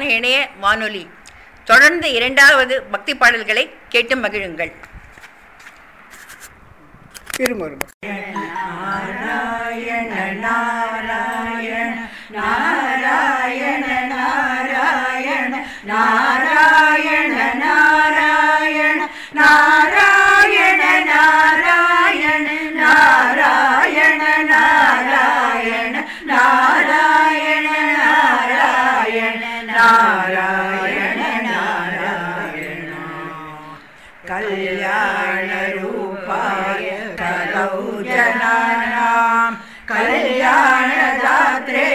இணைய வானொலி. தொடர்ந்து இரண்டாவது பக்தி பாடல்களை கேட்டு மகிழுங்கள். நாராயண நாராயண நாராயண நாராயண ारणा कल्याण रूपा तदौ जना कल्याण रात्रे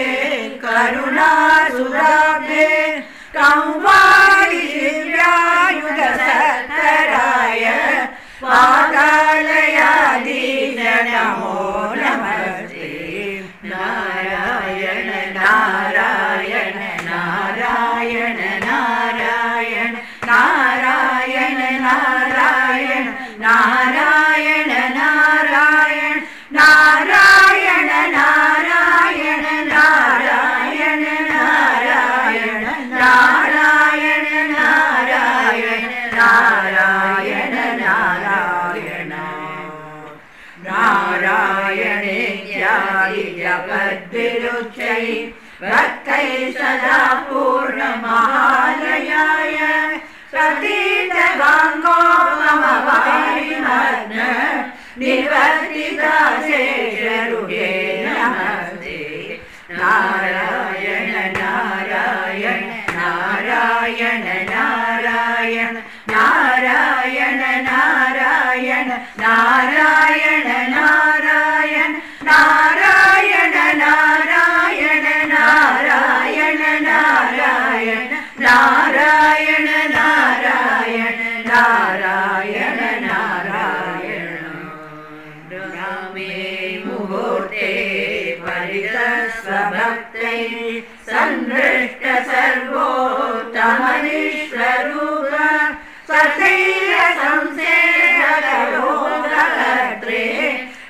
प्रतीतगाङ्गो ममवारिमग्न निवर्तिता शेषरुगे नमस्ते। नारायण नारायण नारायण। नारायण मुहूर्ते परितस्वभक्तै सन्दृष्ट सर्वोत्तमनीश्वरूप सचैल संसेवकरोगकर्त्रे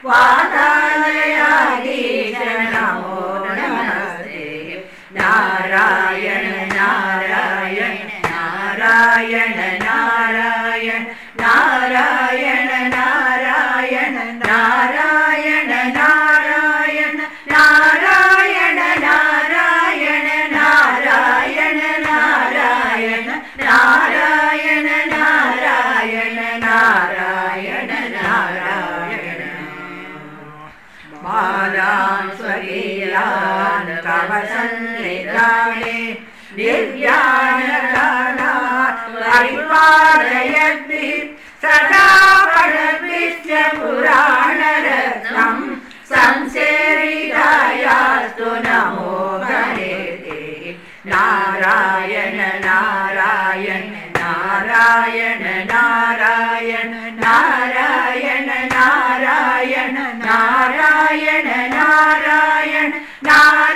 वातालयाधीश नमो नमस्ते। नारायण नारायण नारायण नारायण Yeah. परिपालयद्भिः सदा पठद्भिश्च पुराणरत्नम् संसेवितायास्तु नमो हरेते नारायण नारायण नारायण नारायण नारायण नारायण नारायण नारायण नारायण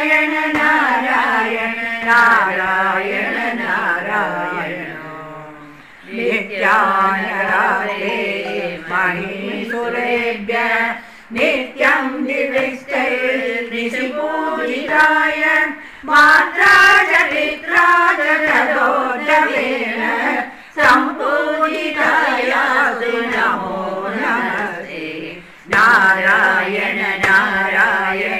नारायण नारायण नारायण नारायण। नित्यं नमो नारायण नारायण नारायण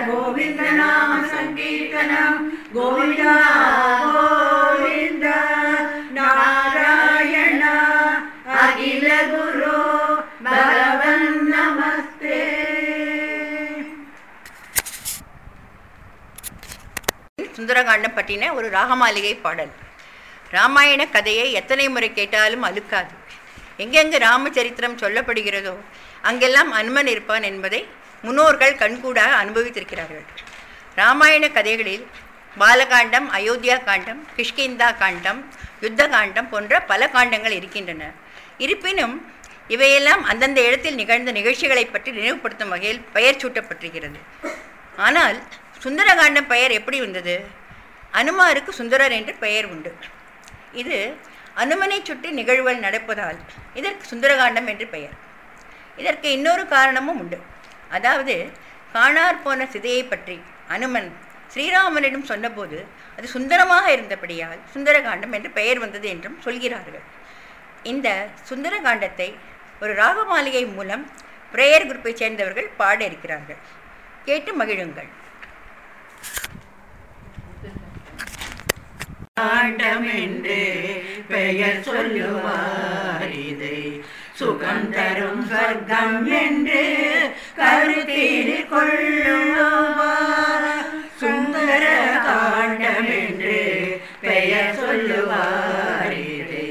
सर्वत्र गोविन्दनाम सङ्कीर्तनं गोविन्दा गोविन्द नारायण अखिल गुरु भगवन् नमस्ते சுந்தரகாண்டம் பற்றின ஒரு ராகமாளிகை பாடல் ராமாயண கதையை எத்தனை முறை கேட்டாலும் அலுக்காது எங்கெங்கு ராமச்சரித்திரம் சொல்லப்படுகிறதோ அங்கெல்லாம் அனுமன் இருப்பான் என்பதை முன்னோர்கள் கண்கூடாக அனுபவித்திருக்கிறார்கள். ராமாயண கதைகளில் பாலகாண்டம் அயோத்தியா காண்டம் கிஷ்கிந்தா காண்டம் யுத்த காண்டம் போன்ற பல காண்டங்கள் இருக்கின்றன. இருப்பினும் இவையெல்லாம் அந்தந்த இடத்தில் நிகழ்ந்த நிகழ்ச்சிகளை பற்றி நினைவுபடுத்தும் வகையில் பெயர் சூட்டப்பட்டிருக்கிறது. ஆனால் சுந்தரகாண்டம் பெயர் எப்படி வந்தது? அனுமாருக்கு சுந்தரர் என்று பெயர் உண்டு. இது அனுமனை சுற்றி நிகழ்வுகள் நடப்பதால் இதற்கு சுந்தரகாண்டம் என்று பெயர். இதற்கு இன்னொரு காரணமும் உண்டு. அதாவது காணார் போன சிதையை பற்றி அனுமன் ஸ்ரீராமனிடம் சொன்னபோது அது சுந்தரமாக இருந்தபடியால் சுந்தரகாண்டம் என்று பெயர் வந்தது என்றும் சொல்கிறார்கள். இந்த சுந்தரகாண்டத்தை ஒரு ராகமாளிகை மூலம் பிரேயர் குரூப்பைச் சேர்ந்தவர்கள் பாட இருக்கிறார்கள் கேட்டு மகிழுங்கள். காண்டமென்று பெயர் சொல்லுவார் இதை. சுகம் தரும் சொர்க்கம் என்று கருத்தில் கொள்ளுவார் சுந்தர காண்டம் என்று பெயர் சொல்லுவார் இதை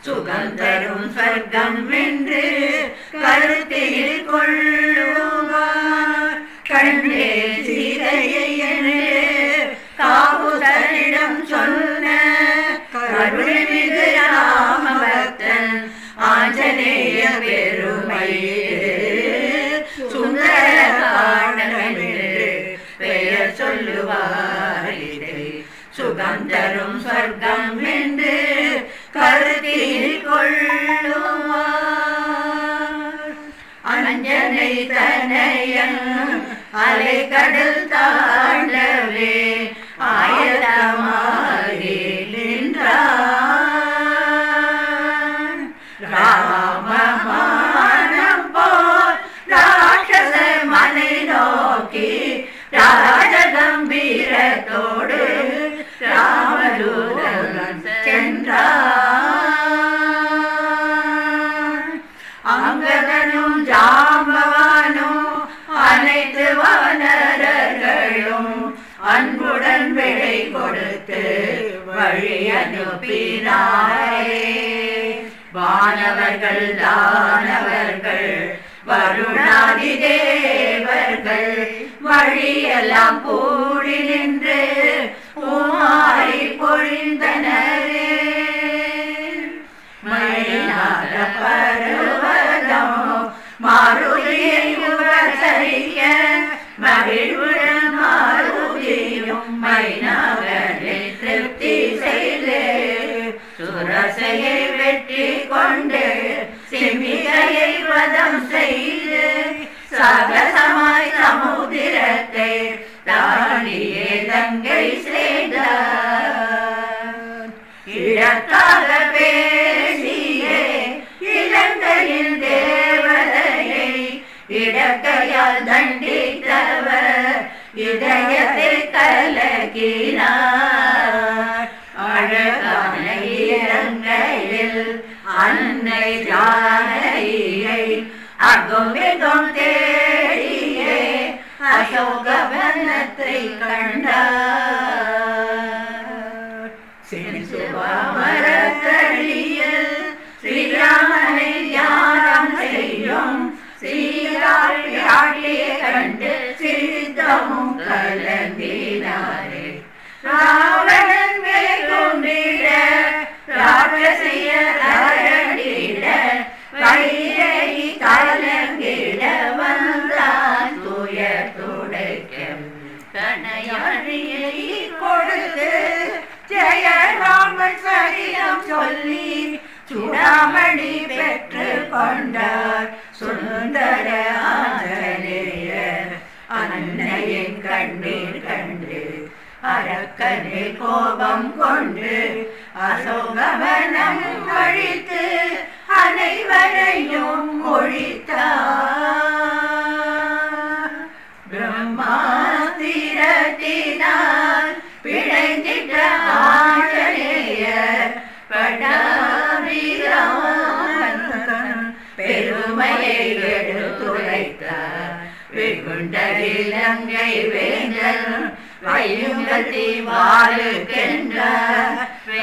சுகம் தரும் சொர்க்கம் என்று கருத்தில் கொள்ளுவார் கண்ணே சீதையை என்று காவுதனிடம் அலை கடல் தாண்டவே. ஆய அனுப்பினாரே. வானவர்கள் தானவர்கள் வருணாதி தேவர்கள் வழியெல்லாம் கூடி நின்று உமாரி பொழிந்தனரே. மயிலாத பருவதம் மாருதியை உபசரிக்க மகிழ்வுடன் மாருதியும் மைனாவனை சுரசையை வெற்றி கொண்டு சிமிகையை வதம் செய்து சகசமாய் சமுதிரத்தை தாண்டியே தங்கை செய்த இழக்காக பேசியே இலங்கையில் தேவதையை இடக்கையால் தண்டித்தவர் இதயத்தை கலக்கினார். இலங்கையில் அன்னை ஜானகியை அகுமிகும் தேடியே அசோகவனத்தை கண்டார். சிசுவாமரத்தடியில் ஸ்ரீராமனை தியானம் செய்யும் சீராட்டியை கண்டு சிரித்தமும் கலந்தினாரே. ராவணன் கொடுத்து ஜெய ராமன் சரியம் சொல்லி சுடாமணி பெற்று கொண்டார். சுந்தர ஆஞ்சநேய அன்னையின் கண்ணீர் கண்டு அரக்கனை கோபம் கொண்டு அசோகவனம் அழித்து அனைவரையும் ஒழித்தார். பிரம்மாஸ்திரத்தினால் பிழைந்திட்ட ஆஞ்சநேயர் பட்டாபிராமன் பெருமையை எடுத்துரைத்தார். வெகுண்ட இலங்கை வேந்தன் வையுங்கத்தி வாழுகின்ற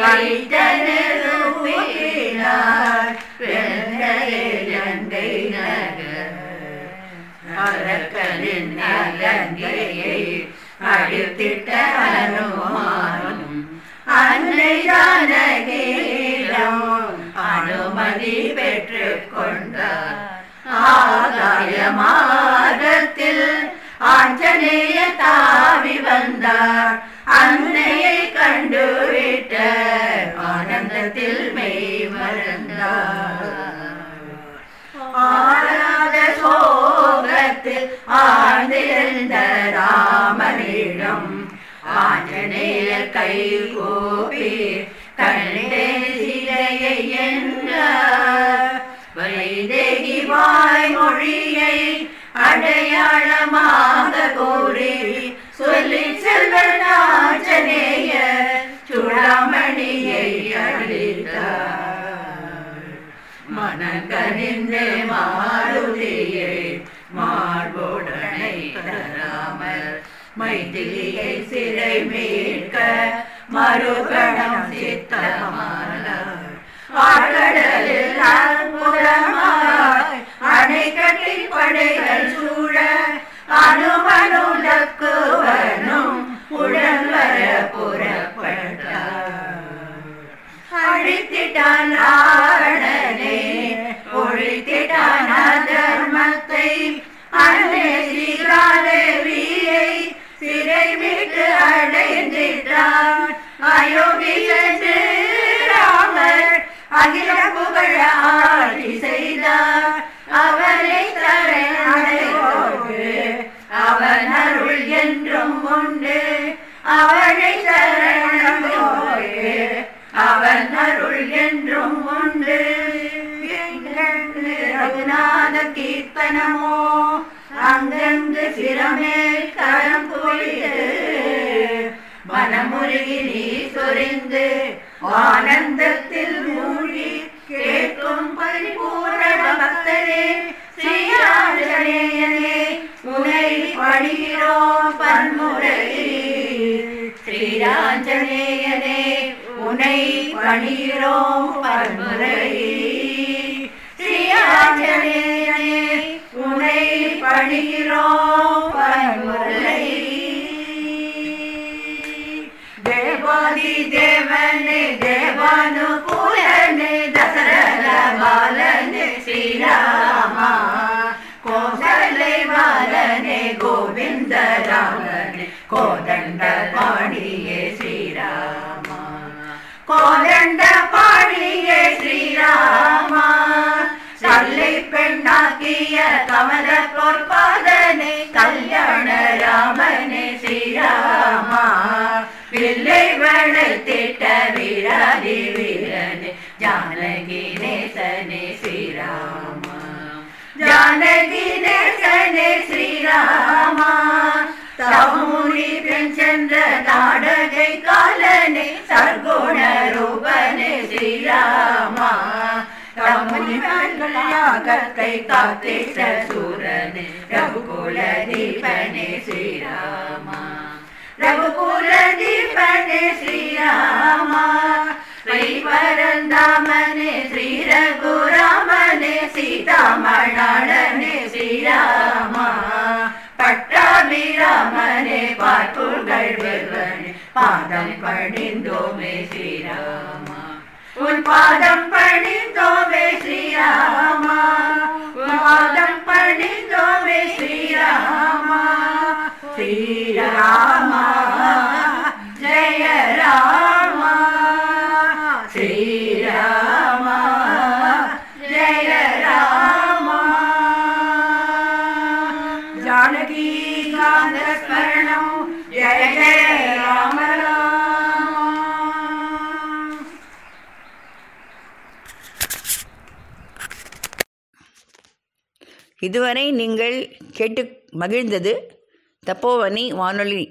வைத்தனர் வெந்த இலங்கை நகர் அரக்கனின் அலங்கையை அழித்திட்ட அனுமானும் அன்னை ஜானகியிடம் அனுமதி பெற்றுக் கொண்டார் ஆகாய மார்க்கத்தில் ஆஞ்சநேய தாவி வந்தார் அன்னையை கண்டுவிட்ட ஆனந்தத்தில் மெய் மறந்தார் ஆராத சோகத்தில் ஆழ்ந்திருந்த ராமனிடம் ஆஞ்சநேயர் கை ஆஞ்சநேயர் சுடாமணியை அழித்தார் மனங்கனிந்து மாருதியை மார்புடனை தராமல் மைதிலியை சிறை மீட்க மறுகணம் சித்தமானார். ஆழ்கடலில் அற்புதமாய் அணை கட்டி படைகள் சூழ அனுமனுலக்குவனும் அழித்திட்டான் ராவணனே ஒழித்திட்டான் அதர்மத்தை அன்னை சீராதேவியை சிறை விட்டு அடைந்திட்டான். அயோகி ராமர் அகில புகழ ஆட்சி செய்தார். அவரை அவன் அருள் என்றும் உண்டு. அவனை அவன் அருள் என்றும் உண்டு. ரகுநாத கீர்த்தனமோ அங்கங்கு சிரமேல் கரம் குளித்து மனமுருகி நீ சொரிந்து ஆனந்தத்தில் மூழ்கி கேட்கும் பரிபூரண பக்தரே ஸ்ரீராஜனேயனே உனை பணிகிறோம் பன்முறை ஸ்ரீராஜனேயனே உனை பணிகிறோம் பன்முறை ஸ்ரீராஞ்சனேயனே போலண்ட பாடிய ஸ்ரீராமா. சல்லை பெண்ணாக்கிய கமல பொற்பாதனே கல்யாண ராமனே ஸ்ரீராமா. வில்லை வளைத்திட்ட வீராதி வீரனே ஜானகி நேசனே ஸ்ரீராமா. ஜானகி நேசனே ஸ்ரீராமா. தமுனி பெண் சென்ற நாடகை காலனே சர்க்குண ரூபனே ஸ்ரீராமா. தமுனி யாகத்தை காத்திட்ட சூரனே ரகுகுல தீபனே ஸ்ரீராமா. ரகுகுல தீபனே ஸ்ரீராமா. ஸ்ரீபரந்தாமனே ஸ்ரீ ரகுராமனே சீதாமணனே ஸ்ரீராமா. பட்டாபிராமனே பார்ப்புகள் வெல்வனே. பாதம் படிந்தோமே ஸ்ரீராமா. உன் பாதம் படிந்தோமே ஸ்ரீராமா. உன் பாதம் படிந்தோமே இதுவரை நீங்கள் கேட்டு மகிழ்ந்தது தப்போவனி வானொலி.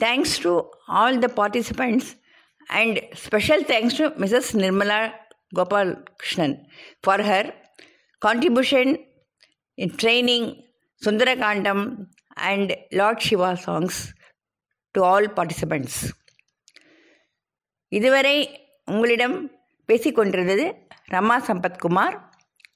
Thanks to all the participants and special thanks to Mrs Nirmala Gopal Krishnan for her contribution in training Sundarakandam and Lord Shiva songs to all participants இதுவரை உங்களிடம் பேசிக்கொண்டிருந்தது ரமா சம்பத்குமார்